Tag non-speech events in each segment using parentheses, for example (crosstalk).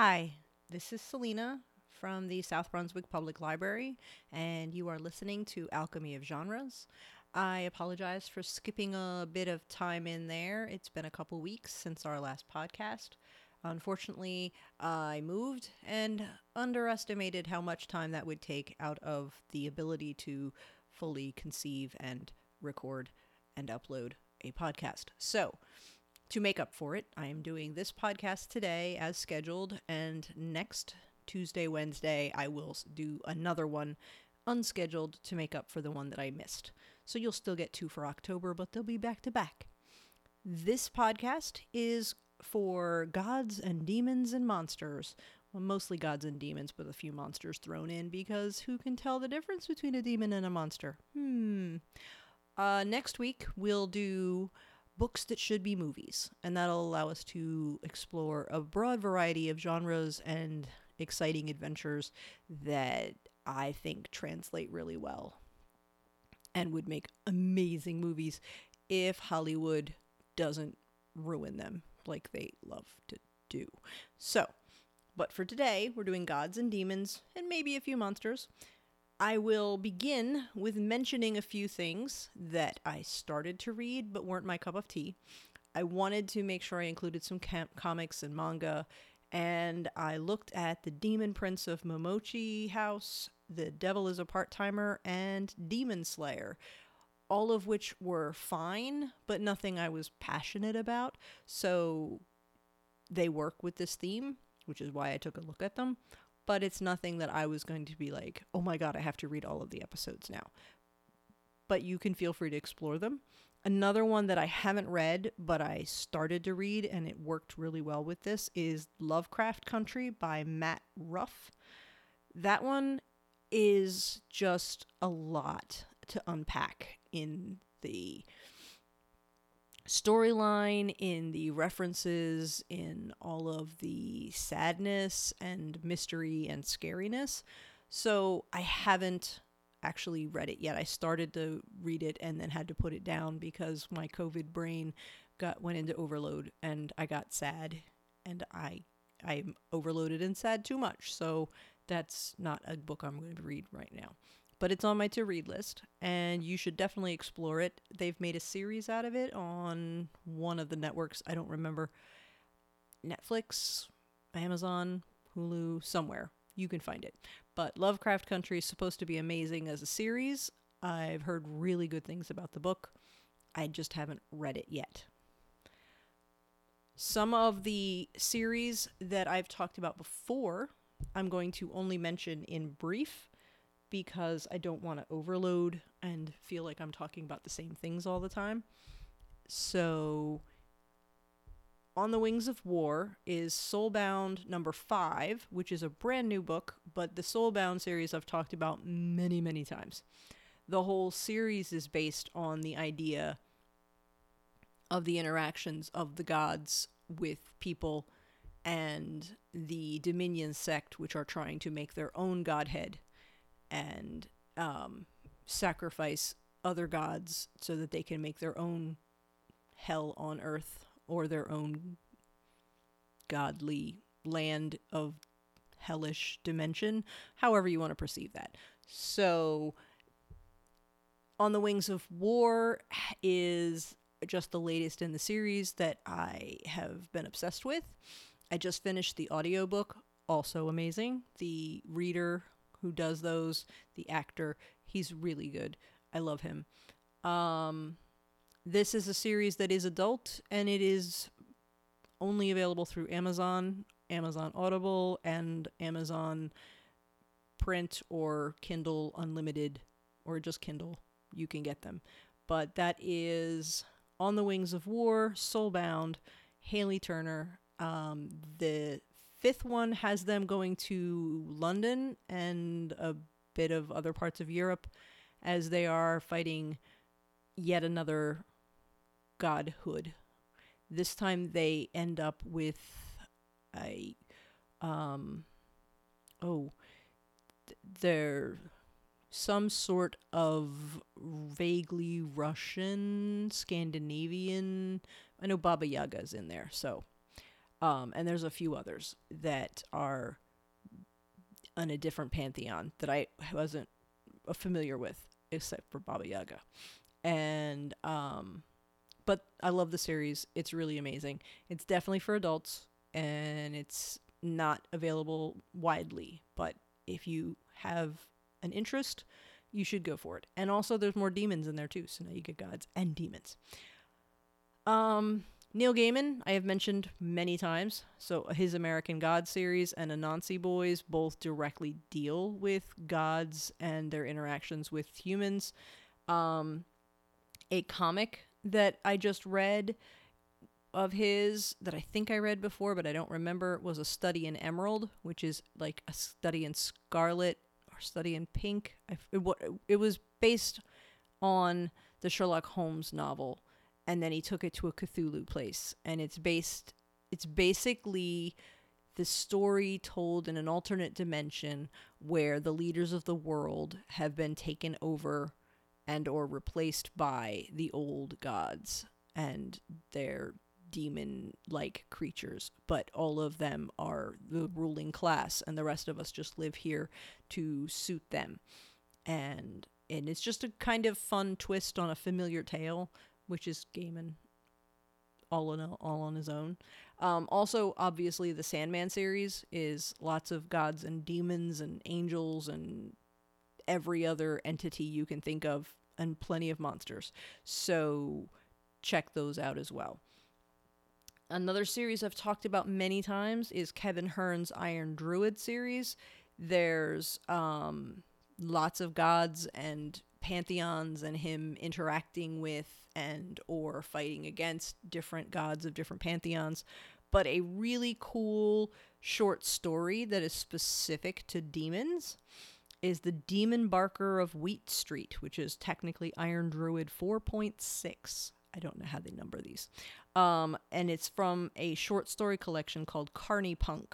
Hi, this is Selena from the South Brunswick Public Library, and you are listening to Alchemy of Genres. I apologize for skipping a bit of time in there. It's been a couple weeks since our last podcast. Unfortunately, I moved and underestimated how much time that would take out of the ability to fully conceive and record and upload a podcast. So, to make up for it, I am doing this podcast today as scheduled, and next Tuesday, Wednesday, I will do another one unscheduled to make up for the one that I missed. So you'll still get two for October, but they'll be back to back. This podcast is for gods and demons and monsters. Well, mostly gods and demons, with a few monsters thrown in because who can tell the difference between a demon and a monster? Hmm. Uh, next week, we'll do books that should be movies, and that'll allow us to explore a broad variety of genres and exciting adventures that I think translate really well and would make amazing movies if Hollywood doesn't ruin them like they love to do. So, but for today, we're doing gods and demons and maybe a few monsters. I will begin with mentioning a few things that I started to read but weren't my cup of tea. I wanted to make sure I included some comics and manga, and I looked at The Demon Prince of Momochi House, The Devil is a Part Timer, and Demon Slayer, all of which were fine, but nothing I was passionate about. So they work with this theme, which is why I took a look at them but it's nothing that I was going to be like, oh my god, I have to read all of the episodes now. But you can feel free to explore them. Another one that I haven't read, but I started to read and it worked really well with this is Lovecraft Country by Matt Ruff. That one is just a lot to unpack in the storyline, in the references, in all of the sadness and mystery and scariness. So I haven't actually read it yet. I started to read it and then had to put it down because my COVID brain got went into overload and I got sad and I I'm overloaded and sad too much. So that's not a book I'm going to read right now but it's on my to read list and you should definitely explore it. They've made a series out of it on one of the networks. I don't remember. Netflix, Amazon, Hulu, somewhere. You can find it. But Lovecraft Country is supposed to be amazing as a series. I've heard really good things about the book. I just haven't read it yet. Some of the series that I've talked about before, I'm going to only mention in brief because I don't want to overload and feel like I'm talking about the same things all the time. So, On the Wings of War is Soulbound number five, which is a brand new book, but the Soulbound series I've talked about many, many times. The whole series is based on the idea of the interactions of the gods with people and the Dominion sect, which are trying to make their own godhead and um, sacrifice other gods so that they can make their own hell on earth or their own godly land of hellish dimension, however you want to perceive that. So, On the Wings of War is just the latest in the series that I have been obsessed with. I just finished the audiobook, also amazing. The reader who does those, the actor, he's really good. I love him. Um, this is a series that is adult and it is only available through Amazon, Amazon Audible, and Amazon Print or Kindle Unlimited or just Kindle. You can get them. But that is On the Wings of War, Soulbound, Hailey Turner. Um, the fifth one has them going to London and a bit of other parts of Europe as they are fighting yet another godhood. This time they end up with a um oh they're some sort of vaguely Russian, Scandinavian. I know Baba Yaga's in there, so Um, and there's a few others that are on a different pantheon that I wasn't familiar with, except for Baba Yaga. And um, but I love the series. It's really amazing. It's definitely for adults, and it's not available widely. But if you have an interest, you should go for it. And also, there's more demons in there too, so now you get gods and demons. Um, Neil Gaiman, I have mentioned many times. So his American Gods series and Anansi Boys both directly deal with gods and their interactions with humans. Um, a comic that I just read of his that I think I read before, but I don't remember, was a study in Emerald, which is like a study in Scarlet or study in Pink. It was based on the Sherlock Holmes novel and then he took it to a Cthulhu place. And it's based it's basically the story told in an alternate dimension where the leaders of the world have been taken over and or replaced by the old gods and their demon like creatures. But all of them are the ruling class and the rest of us just live here to suit them. And and it's just a kind of fun twist on a familiar tale which is Gaiman all on all on his own. Um, also, obviously, the Sandman series is lots of gods and demons and angels and every other entity you can think of, and plenty of monsters. So check those out as well. Another series I've talked about many times is Kevin Hearne's Iron Druid series. There's um, lots of gods and pantheons and him interacting with and or fighting against different gods of different pantheons but a really cool short story that is specific to demons is the demon barker of wheat street which is technically iron druid 4.6 i don't know how they number these. Um, and it's from a short story collection called Carniepunk.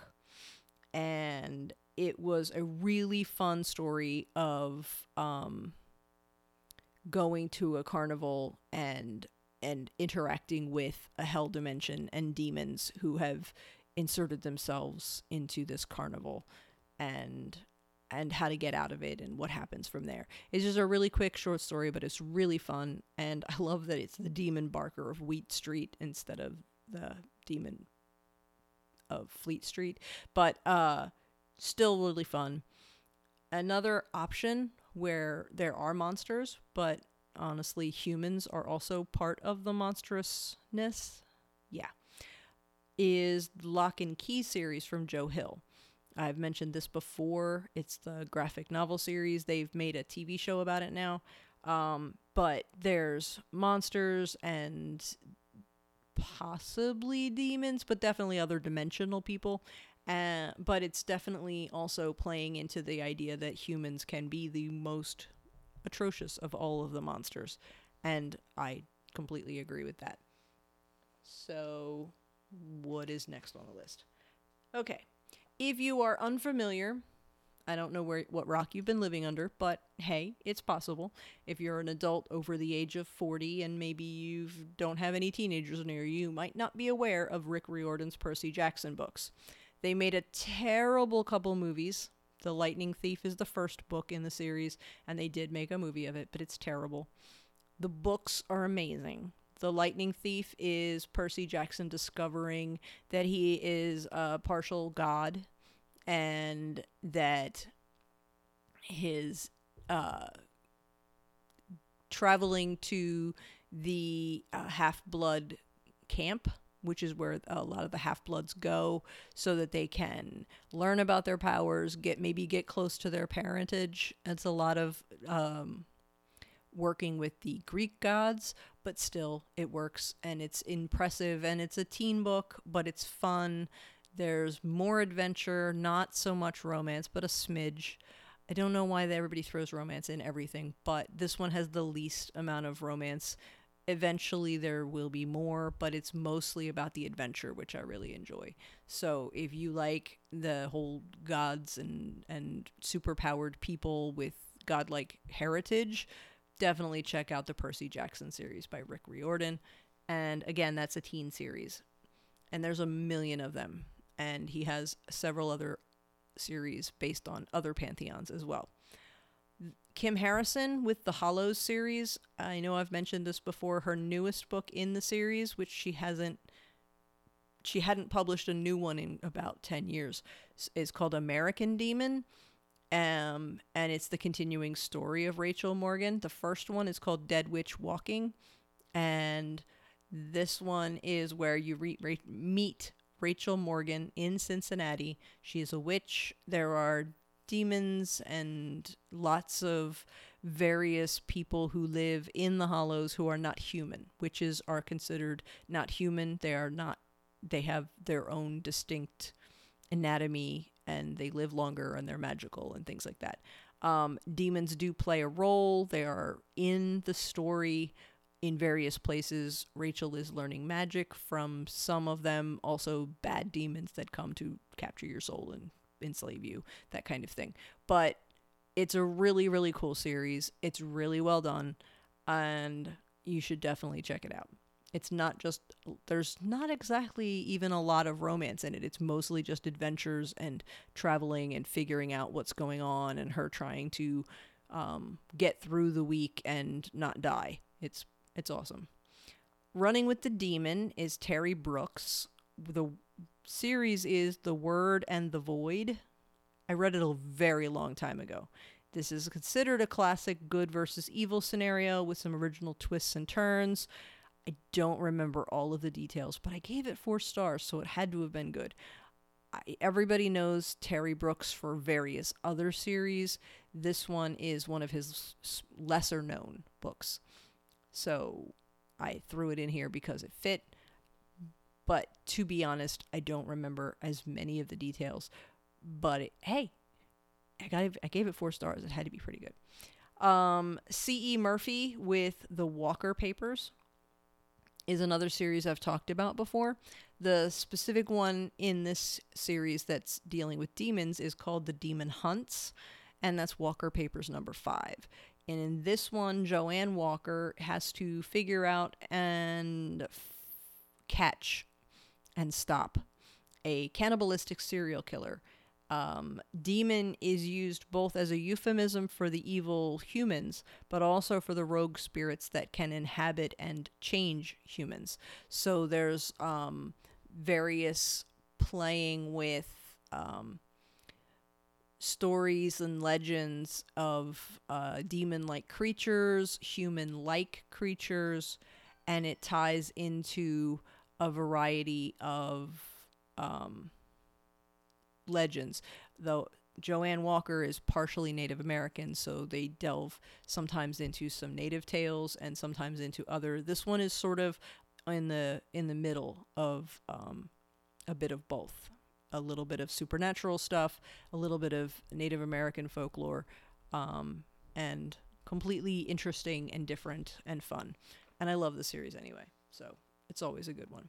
And it was a really fun story of um, going to a carnival and and interacting with a hell dimension and demons who have inserted themselves into this carnival and and how to get out of it and what happens from there. It's just a really quick short story, but it's really fun. And I love that it's the demon barker of Wheat Street instead of the demon of Fleet Street. But uh still really fun. Another option where there are monsters, but honestly, humans are also part of the monstrousness. Yeah. Is Locke and Key series from Joe Hill. I've mentioned this before. It's the graphic novel series. They've made a TV show about it now. Um, but there's monsters and possibly demons, but definitely other dimensional people. Uh, but it's definitely also playing into the idea that humans can be the most atrocious of all of the monsters. And I completely agree with that. So, what is next on the list? Okay. If you are unfamiliar, I don't know where what rock you've been living under, but hey, it's possible. If you're an adult over the age of 40 and maybe you don't have any teenagers near you, you might not be aware of Rick Riordan's Percy Jackson books. They made a terrible couple movies. The Lightning Thief is the first book in the series, and they did make a movie of it, but it's terrible. The books are amazing. The Lightning Thief is Percy Jackson discovering that he is a partial god and that his uh, traveling to the uh, half blood camp which is where a lot of the half bloods go so that they can learn about their powers, get maybe get close to their parentage. It's a lot of um, working with the Greek gods, but still it works and it's impressive and it's a teen book, but it's fun. There's more adventure, not so much romance, but a smidge. I don't know why everybody throws romance in everything, but this one has the least amount of romance eventually there will be more, but it's mostly about the adventure, which I really enjoy. So if you like the whole gods and and superpowered people with godlike heritage, definitely check out the Percy Jackson series by Rick Riordan. And again, that's a teen series. and there's a million of them. And he has several other series based on other pantheons as well. Kim Harrison with the Hollows series. I know I've mentioned this before. Her newest book in the series, which she hasn't she hadn't published a new one in about 10 years is called American Demon. Um, and it's the continuing story of Rachel Morgan. The first one is called Dead Witch Walking, and this one is where you re- re- meet Rachel Morgan in Cincinnati. She is a witch. There are demons and lots of various people who live in the hollows who are not human. Witches are considered not human. They are not they have their own distinct anatomy and they live longer and they're magical and things like that. Um, demons do play a role. They are in the story in various places. Rachel is learning magic from some of them, also bad demons that come to capture your soul and enslave you, that kind of thing. But it's a really, really cool series. It's really well done, and you should definitely check it out. It's not just, there's not exactly even a lot of romance in it. It's mostly just adventures and traveling and figuring out what's going on and her trying to um, get through the week and not die. It's, it's awesome. Running with the Demon is Terry Brooks. The series is The Word and the Void. I read it a very long time ago. This is considered a classic good versus evil scenario with some original twists and turns. I don't remember all of the details, but I gave it four stars, so it had to have been good. I, everybody knows Terry Brooks for various other series. This one is one of his lesser known books. So I threw it in here because it fit. But to be honest, I don't remember as many of the details. But it, hey, I got I gave it four stars. It had to be pretty good. Um, C.E. Murphy with the Walker Papers is another series I've talked about before. The specific one in this series that's dealing with demons is called The Demon Hunts, and that's Walker Papers number five. And in this one, Joanne Walker has to figure out and f- catch and stop a cannibalistic serial killer um, demon is used both as a euphemism for the evil humans, but also for the rogue spirits that can inhabit and change humans. So there's um, various playing with um, stories and legends of uh, demon like creatures, human like creatures, and it ties into a variety of. Um, legends, though Joanne Walker is partially Native American, so they delve sometimes into some native tales and sometimes into other. This one is sort of in the in the middle of um, a bit of both, a little bit of supernatural stuff, a little bit of Native American folklore, um, and completely interesting and different and fun. And I love the series anyway, so it's always a good one.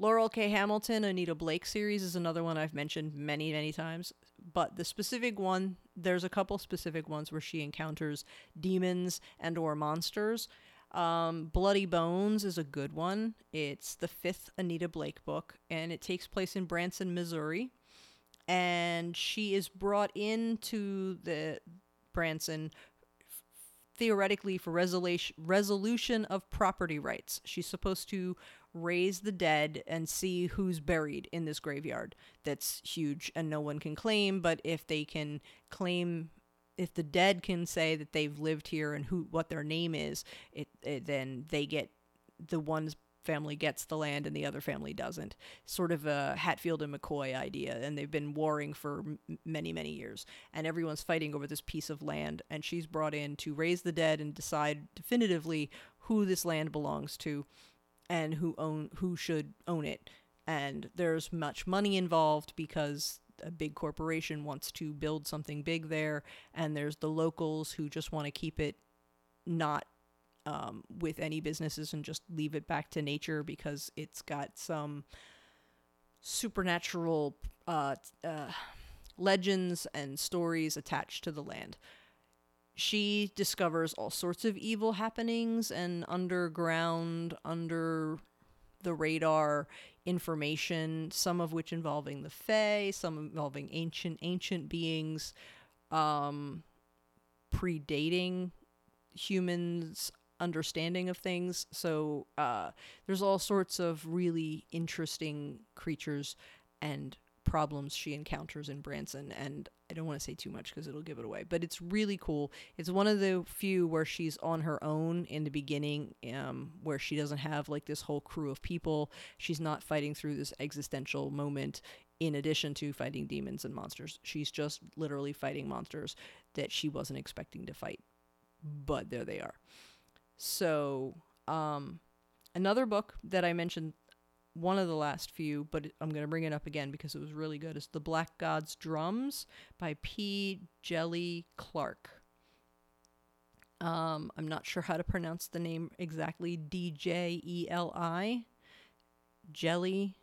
Laurell K. Hamilton, Anita Blake series is another one I've mentioned many, many times. But the specific one, there's a couple specific ones where she encounters demons and or monsters. Um, Bloody Bones is a good one. It's the fifth Anita Blake book, and it takes place in Branson, Missouri. And she is brought into the Branson theoretically for resolution resolution of property rights. She's supposed to raise the dead and see who's buried in this graveyard that's huge and no one can claim but if they can claim if the dead can say that they've lived here and who what their name is it, it then they get the one's family gets the land and the other family doesn't sort of a hatfield and mccoy idea and they've been warring for m- many many years and everyone's fighting over this piece of land and she's brought in to raise the dead and decide definitively who this land belongs to and who own who should own it. And there's much money involved because a big corporation wants to build something big there, and there's the locals who just want to keep it not um, with any businesses and just leave it back to nature because it's got some supernatural uh, uh, legends and stories attached to the land. She discovers all sorts of evil happenings and underground, under the radar information, some of which involving the Fae, some involving ancient ancient beings, um, predating humans' understanding of things. So uh, there's all sorts of really interesting creatures and problems she encounters in Branson. And I don't want to say too much because it'll give it away, but it's really cool. It's one of the few where she's on her own in the beginning, um, where she doesn't have like this whole crew of people. She's not fighting through this existential moment in addition to fighting demons and monsters. She's just literally fighting monsters that she wasn't expecting to fight. But there they are. So, um, another book that I mentioned, one of the last few, but I'm going to bring it up again because it was really good, is The Black God's Drums by P. Djèlí Clark. Um, I'm not sure how to pronounce the name exactly. D J E L I. Jelly.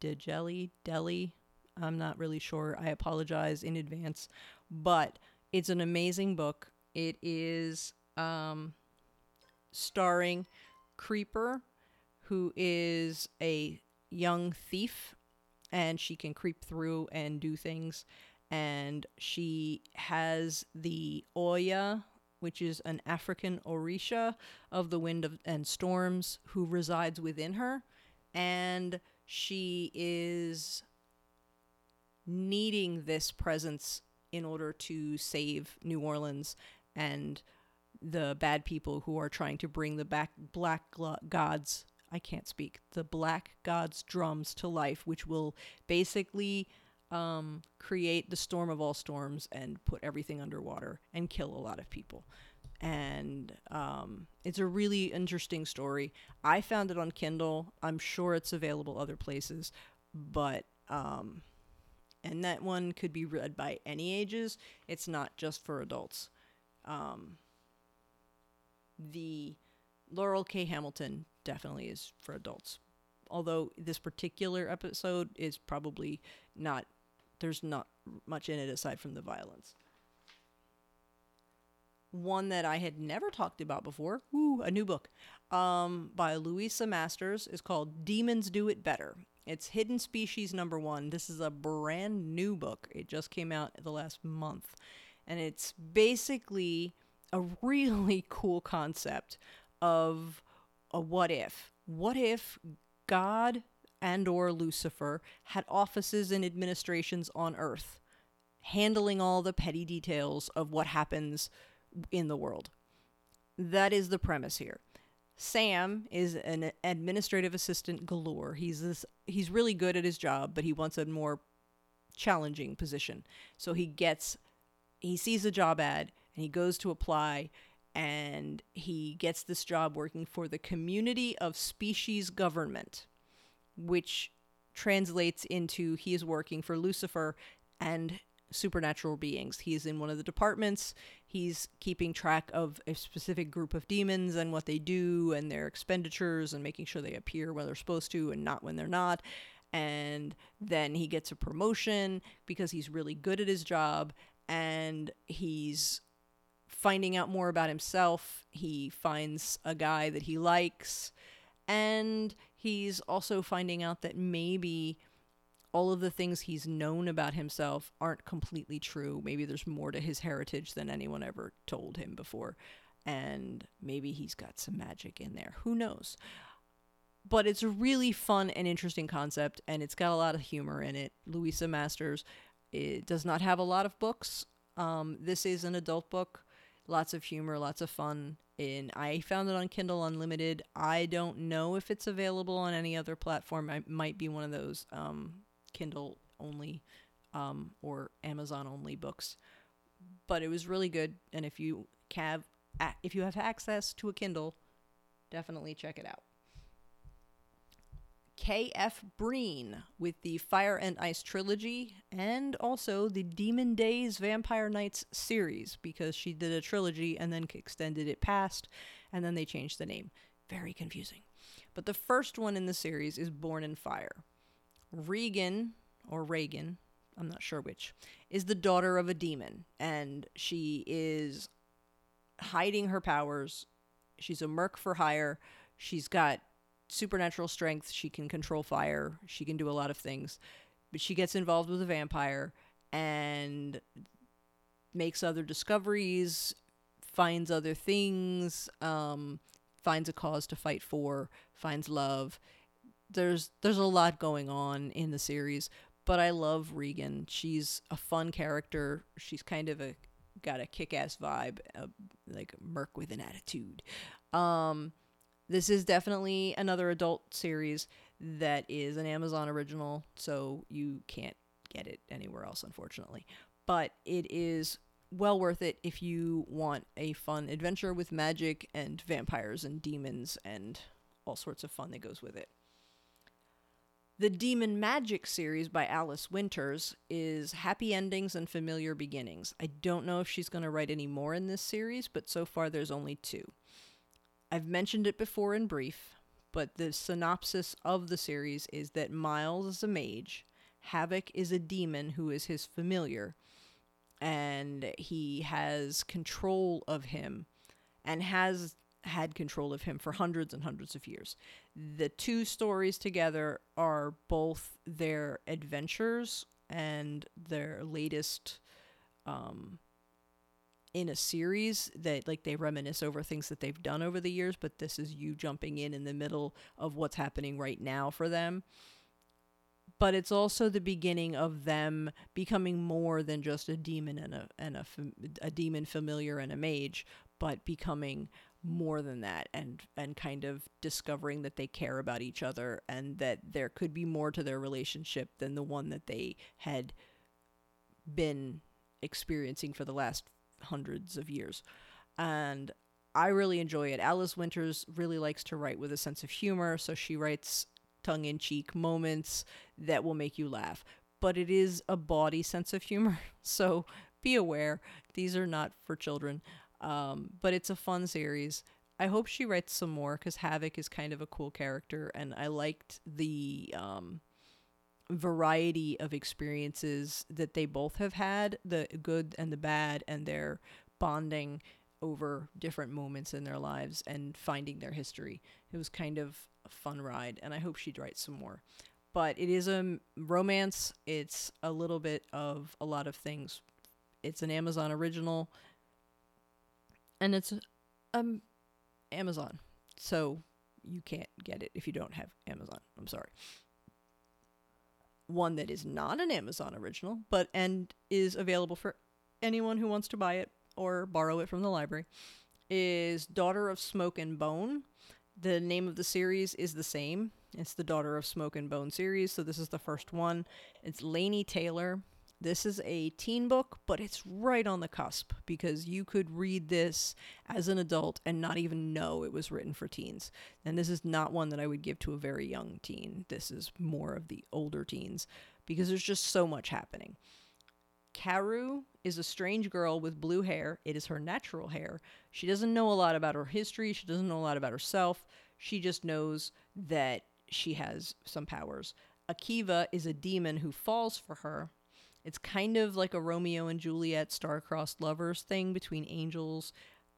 Djeli. Deli. I'm not really sure. I apologize in advance. But it's an amazing book. It is um, starring Creeper, who is a young thief, and she can creep through and do things. And she has the Oya, which is an African Orisha of the wind of, and storms, who resides within her. And she is needing this presence in order to save New Orleans and the bad people who are trying to bring the back black gods I can't speak the black gods drums to life which will basically um, create the storm of all storms and put everything underwater and kill a lot of people. And um, it's a really interesting story. I found it on kindle. I'm sure it's available other places but um, and that one could be read by any ages. It's not just for adults. Um, the Laurell K. Hamilton definitely is for adults. Although this particular episode is probably not, there's not much in it aside from the violence. One that I had never talked about before, ooh, a new book, um, by Louisa Masters is called Demons Do It Better. It's Hidden Species number one. This is a brand new book. It just came out the last month. And it's basically a really (laughs) cool concept of a what if. What if God and or Lucifer had offices and administrations on earth handling all the petty details of what happens in the world. That is the premise here. Sam is an administrative assistant galore. He's this, he's really good at his job, but he wants a more challenging position. So he gets he sees a job ad and he goes to apply and he gets this job working for the Community of Species Government, which translates into he is working for Lucifer and supernatural beings. He's in one of the departments. He's keeping track of a specific group of demons and what they do and their expenditures and making sure they appear when they're supposed to and not when they're not. And then he gets a promotion because he's really good at his job and he's finding out more about himself. He finds a guy that he likes, and he's also finding out that maybe all of the things he's known about himself aren't completely true. Maybe there's more to his heritage than anyone ever told him before. And maybe he's got some magic in there. Who knows? But it's a really fun and interesting concept, and it's got a lot of humor in it. Louisa Masters it does not have a lot of books. Um, this is an adult book lots of humor, lots of fun. And I found it on Kindle Unlimited. I don't know if it's available on any other platform. It might be one of those um, Kindle only um, or Amazon only books. But it was really good. And if you have if you have access to a Kindle, definitely check it out. K.F. Breen with the Fire and Ice trilogy and also the Demon Days Vampire Nights series because she did a trilogy and then extended it past and then they changed the name. Very confusing. But the first one in the series is Born in Fire. Regan, or Reagan, I'm not sure which, is the daughter of a demon and she is hiding her powers. She's a merc for hire. She's got supernatural strength. She can control fire. She can do a lot of things. But she gets involved with a vampire and makes other discoveries, finds other things, um, finds a cause to fight for, finds love. There's there's a lot going on in the series, but I love Regan. She's a fun character. She's kind of a got a kick-ass vibe, uh, like Merc with an attitude. Um, this is definitely another adult series that is an Amazon original, so you can't get it anywhere else, unfortunately. But it is well worth it if you want a fun adventure with magic and vampires and demons and all sorts of fun that goes with it. The Demon Magic series by Alice Winters is happy endings and familiar beginnings. I don't know if she's going to write any more in this series, but so far there's only two. I've mentioned it before in brief, but the synopsis of the series is that Miles is a mage, Havoc is a demon who is his familiar, and he has control of him and has had control of him for hundreds and hundreds of years. The two stories together are both their adventures and their latest um, in a series that like they reminisce over things that they've done over the years, but this is you jumping in in the middle of what's happening right now for them. But it's also the beginning of them becoming more than just a demon and a and a, a demon familiar and a mage, but becoming more than that and and kind of discovering that they care about each other and that there could be more to their relationship than the one that they had been experiencing for the last hundreds of years. And I really enjoy it. Alice Winters really likes to write with a sense of humor, so she writes tongue in cheek moments that will make you laugh. But it is a bawdy sense of humor, (laughs) so be aware these are not for children. Um, but it's a fun series. I hope she writes some more because Havoc is kind of a cool character, and I liked the um, variety of experiences that they both have had the good and the bad, and their bonding over different moments in their lives and finding their history. It was kind of a fun ride, and I hope she'd write some more. But it is a romance. It's a little bit of a lot of things. It's an Amazon original, and it's um Amazon, so you can't get it if you don't have Amazon. I'm sorry. One that is not an Amazon original, but and is available for anyone who wants to buy it or borrow it from the library is Daughter of Smoke and Bone. The name of the series is the same. It's the Daughter of Smoke and Bone series, so this is the first one. It's Laini Taylor. This is a teen book, but it's right on the cusp because you could read this as an adult and not even know it was written for teens. And this is not one that I would give to a very young teen. This is more of the older teens because there's just so much happening. Karou is a strange girl with blue hair. It is her natural hair. She doesn't know a lot about her history. She doesn't know a lot about herself. She just knows that she has some powers. Akiva is a demon who falls for her. It's kind of like a Romeo and Juliet star-crossed lovers thing between angels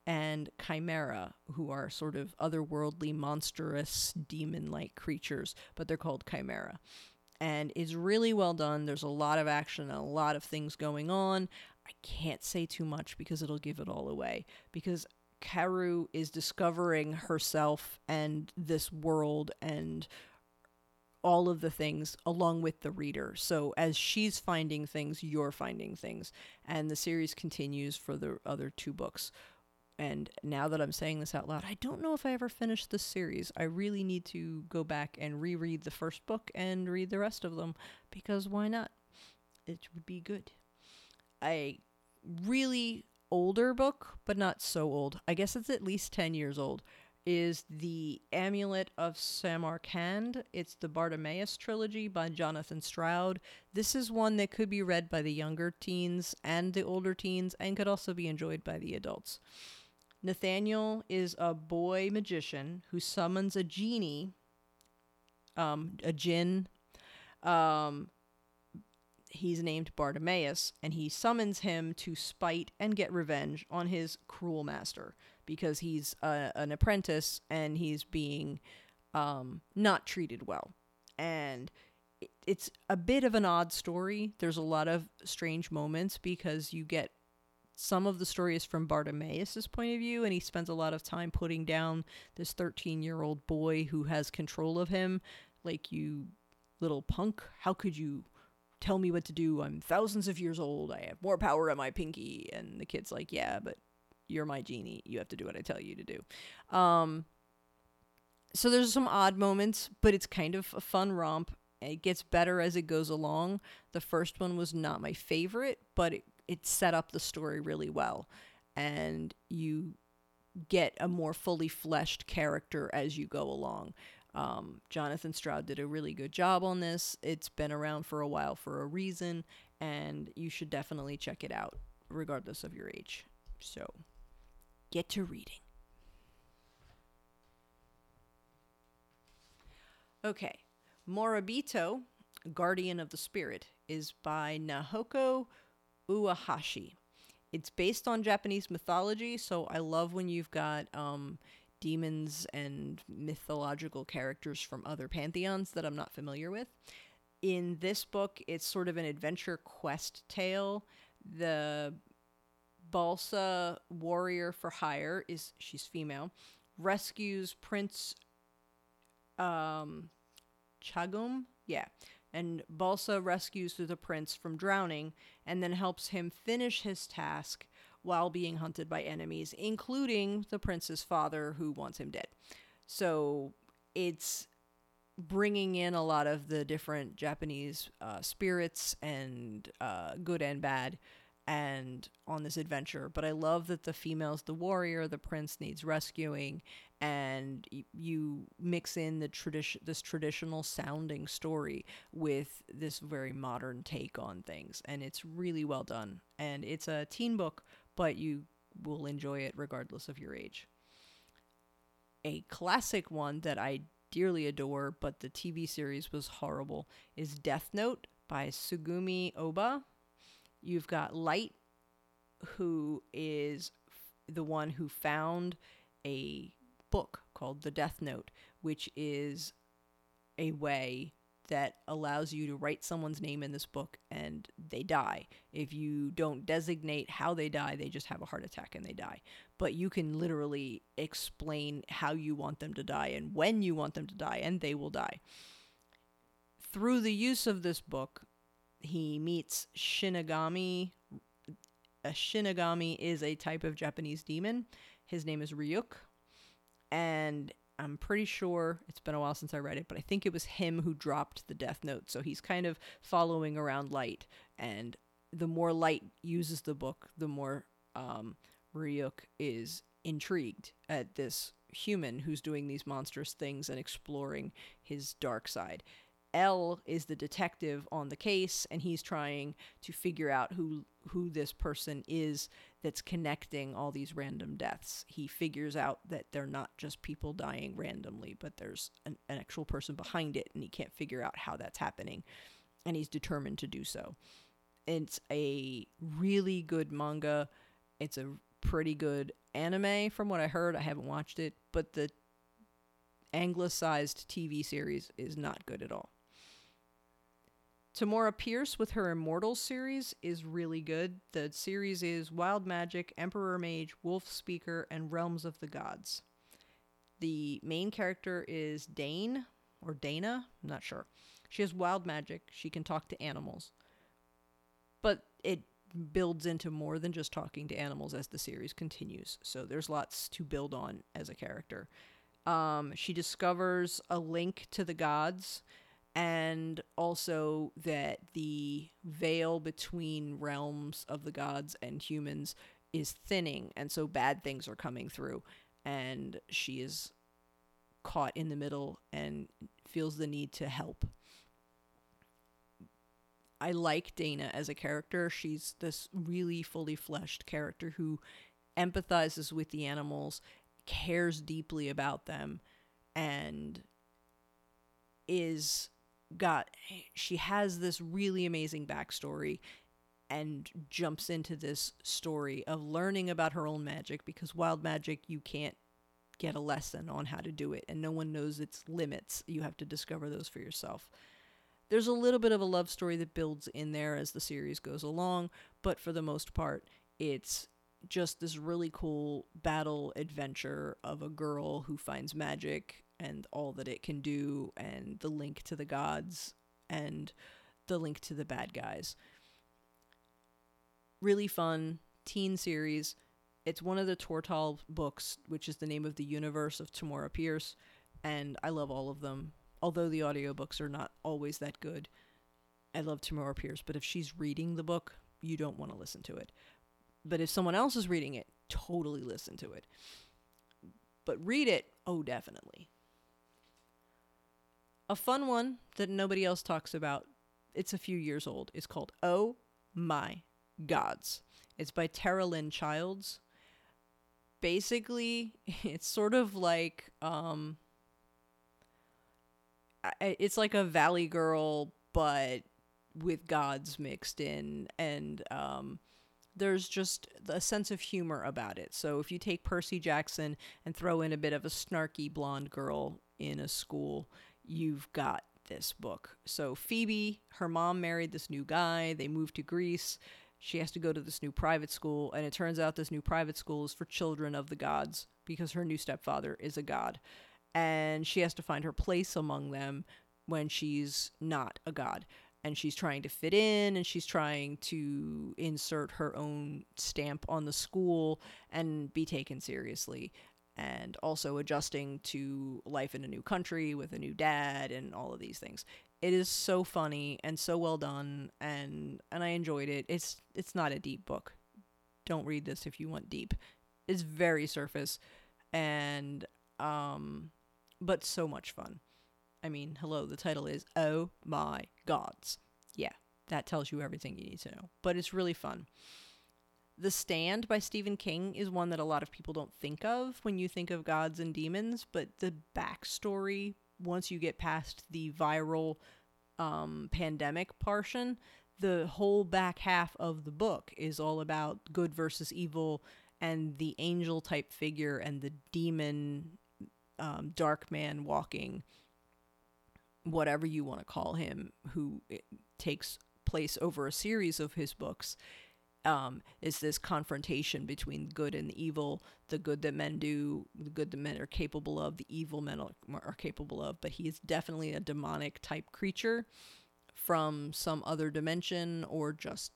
and chimera, who are sort of otherworldly, monstrous, demon like creatures, but they're called chimera and is really well done. There's a lot of action and a lot of things going on. I can't say too much because it'll give it all away. Because Karou is discovering herself and this world and all of the things along with the reader. So as she's finding things, you're finding things. And the series continues for the other two books. And now that I'm saying this out loud, I don't know if I ever finished this series. I really need to go back and reread the first book and read the rest of them because why not? It would be good. A really older book, but not so old. I guess it's at least 10 years old. Is the Amulet of Samarkand. It's the Bartimaeus trilogy by Jonathan Stroud. This is one that could be read by the younger teens and the older teens and could also be enjoyed by the adults. Nathaniel is a boy magician who summons a genie, um, a jinn. Um, he's named Bartimaeus, and he summons him to spite and get revenge on his cruel master because he's uh, an apprentice and he's being um, not treated well. And it- it's a bit of an odd story. There's a lot of strange moments because you get some of the story is from Bartimaeus' point of view, and he spends a lot of time putting down this 13 year old boy who has control of him. Like, you little punk, how could you tell me what to do? I'm thousands of years old. I have more power on my pinky. And the kid's like, yeah, but you're my genie. You have to do what I tell you to do. Um, so there's some odd moments, but it's kind of a fun romp. It gets better as it goes along. The first one was not my favorite, but it, it set up the story really well. And you get a more fully fleshed character as you go along. Um, Jonathan Stroud did a really good job on this. It's been around for a while for a reason, and you should definitely check it out, regardless of your age. So, get to reading. Okay, Moribito, Guardian of the Spirit, is by Nahoko Uehashi. It's based on Japanese mythology, so I love when you've got um, demons and mythological characters from other pantheons that I'm not familiar with. In this book, it's sort of an adventure quest tale. The Balsa warrior for hire is she's female, rescues Prince um Chagum, yeah. And Balsa rescues the prince from drowning and then helps him finish his task while being hunted by enemies, including the prince's father who wants him dead. So it's bringing in a lot of the different Japanese uh, spirits and uh, good and bad and on this adventure but i love that the female's the warrior the prince needs rescuing and y- you mix in the tradition this traditional sounding story with this very modern take on things and it's really well done. And it's a teen book but you will enjoy it regardless of your age. A classic one that i dearly adore but the tv series was horrible is death note by Tsugumi Ohba You've got Light, who is f- the one who found a book called The Death Note, which is a way that allows you to write someone's name in this book and they die. If you don't designate how they die, they just have a heart attack and they die. But you can literally explain how you want them to die and when you want them to die, and they will die. Through the use of this book, he meets Shinigami. A Shinigami is a type of Japanese demon. His name is Ryuk. And I'm pretty sure it's been a while since I read it, but I think it was him who dropped the death note. So he's kind of following around Light. And the more Light uses the book, the more um, Ryuk is intrigued at this human who's doing these monstrous things and exploring his dark side. L is the detective on the case, and he's trying to figure out who who this person is that's connecting all these random deaths. He figures out that they're not just people dying randomly, but there's an, an actual person behind it, and he can't figure out how that's happening, and he's determined to do so. It's a really good manga. It's a pretty good anime, from what I heard. I haven't watched it, but the anglicized TV series is not good at all. Tamora Pierce with her Immortals series is really good. The series is Wild Magic, Emperor Mage, Wolf Speaker, and Realms of the Gods. The main character is Daine or Dana, I'm not sure. She has wild magic. She can talk to animals. But it builds into more than just talking to animals as the series continues. So there's lots to build on as a character. Um, she discovers a link to the gods and also that the veil between realms of the gods and humans is thinning and so bad things are coming through and she is caught in the middle and feels the need to help I like Dana as a character. She's this really fully fleshed character who empathizes with the animals, cares deeply about them, and is got she has this really amazing backstory and jumps into this story of learning about her own magic because wild magic you can't get a lesson on how to do it, and no one knows its limits. You have to discover those for yourself. There's a little bit of a love story that builds in there as the series goes along, but for the most part, it's just this really cool battle adventure of a girl who finds magic and all that it can do, and the link to the gods, and the link to the bad guys. Really fun teen series. It's one of the Tortall books, which is the name of the universe of Tamora Pierce, and I love all of them. Although the audiobooks are not always that good. I love Tamora Pierce, but if she's reading the book, you don't want to listen to it. But if someone else is reading it, totally listen to it. But read it, oh, definitely. A fun one that nobody else talks about, it's a few years old, is called Oh My Gods. It's by Tera Lynn Childs. Basically, (laughs) it's sort of like um it's like a Valley Girl but with gods mixed in and um there's just a sense of humor about it. So if you take Percy Jackson and throw in a bit of a snarky blonde girl in a school, you've got this book. So Phoebe, her mom married this new guy, they moved to Greece. She has to go to this new private school, and it turns out this new private school is for children of the gods because her new stepfather is a god. And she has to find her place among them when she's not a god and she's trying to fit in and she's trying to insert her own stamp on the school and be taken seriously and also adjusting to life in a new country with a new dad and all of these things. It is so funny and so well done and and I enjoyed it. It's it's not a deep book. Don't read this if you want deep. It's very surface and um but so much fun. I mean, hello, the title is Oh My Gods. Yeah, that tells you everything you need to know. But it's really fun. The Stand by Stephen King is one that a lot of people don't think of when you think of gods and demons, but the backstory, once you get past the viral um, pandemic portion, the whole back half of the book is all about good versus evil and the angel type figure and the demon um, dark man walking whatever you want to call him, who takes place over a series of his books, um, is this confrontation between good and evil, the good that men do, the good that men are capable of, the evil men are, are capable of. But he is definitely a demonic type creature from some other dimension or just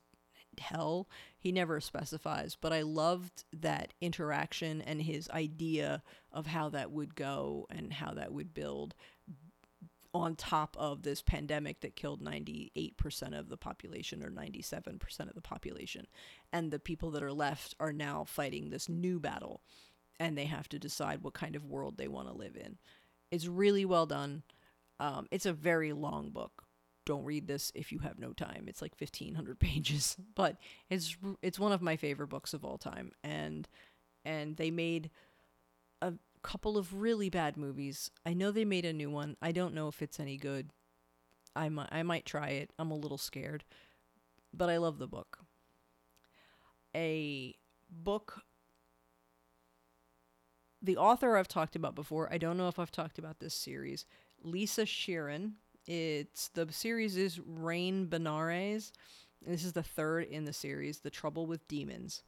hell. He never specifies, but I loved that interaction and his idea of how that would go and how that would build on top of this pandemic that killed 98% of the population or 97% of the population. And the people that are left are now fighting this new battle and they have to decide what kind of world they want to live in. It's really well done. Um, it's a very long book. Don't read this if you have no time. It's like 1500 (laughs) pages, but it's it's one of my favorite books of all time and and they made a couple of really bad movies. I know they made a new one. I don't know if it's any good. I might I might try it. I'm a little scared. But I love the book. A book the author I've talked about before. I don't know if I've talked about this series. Lisa Shearin. It's the series is Raine Benares. This is the third in the series, The Trouble with Demons.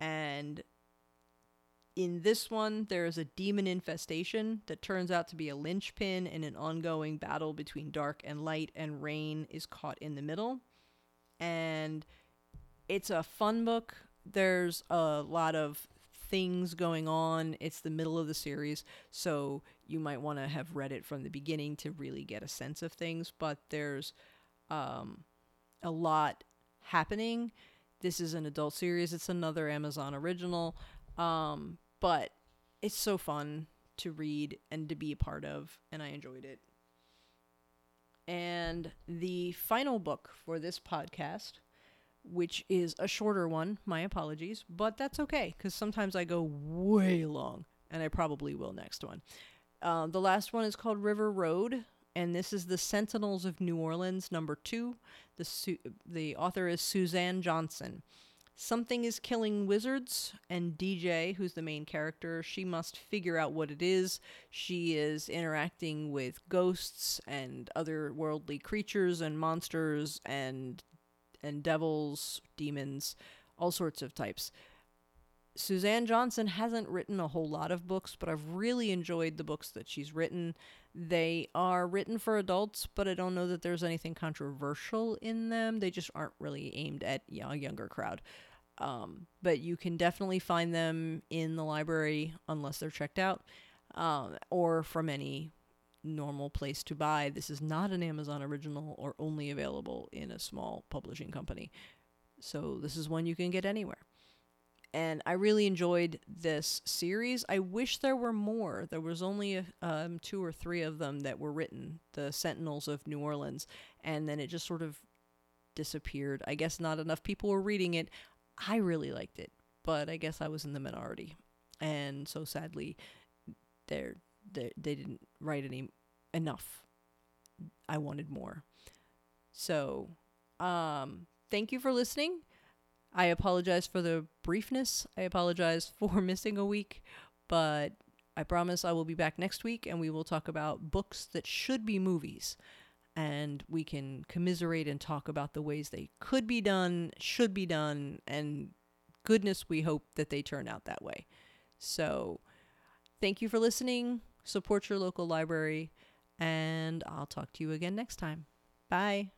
And in this one, there is a demon infestation that turns out to be a linchpin in an ongoing battle between dark and light, and Raine is caught in the middle. And it's a fun book. There's a lot of things going on. It's the middle of the series, so you might want to have read it from the beginning to really get a sense of things, but there's um, a lot happening. This is an adult series, it's another Amazon original. Um, but it's so fun to read and to be a part of, and I enjoyed it. And the final book for this podcast, which is a shorter one, my apologies, but that's okay because sometimes I go way long, and I probably will next one. Uh, the last one is called River Road, and this is the Sentinels of New Orleans, number two. The su- the author is Suzanne Johnson. Something is killing wizards, and DJ, who's the main character, she must figure out what it is. She is interacting with ghosts and other worldly creatures and monsters and and devils, demons, all sorts of types. Suzanne Johnson hasn't written a whole lot of books, but I've really enjoyed the books that she's written. They are written for adults, but I don't know that there's anything controversial in them. They just aren't really aimed at a younger crowd. Um, but you can definitely find them in the library unless they're checked out um, or from any normal place to buy. This is not an Amazon original or only available in a small publishing company. So this is one you can get anywhere. And I really enjoyed this series. I wish there were more. There was only um, two or three of them that were written, the Sentinels of New Orleans, and then it just sort of disappeared. I guess not enough people were reading it. I really liked it, but I guess I was in the minority, and so sadly, they they they didn't write any enough. I wanted more. So, um, thank you for listening. I apologize for the briefness. I apologize (laughs) for missing a week, but I promise I will be back next week and we will talk about books that should be movies and we can commiserate and talk about the ways they could be done, should be done, and goodness, we hope that they turn out that way. So, thank you for listening. Support your local library, and I'll talk to you again next time. Bye.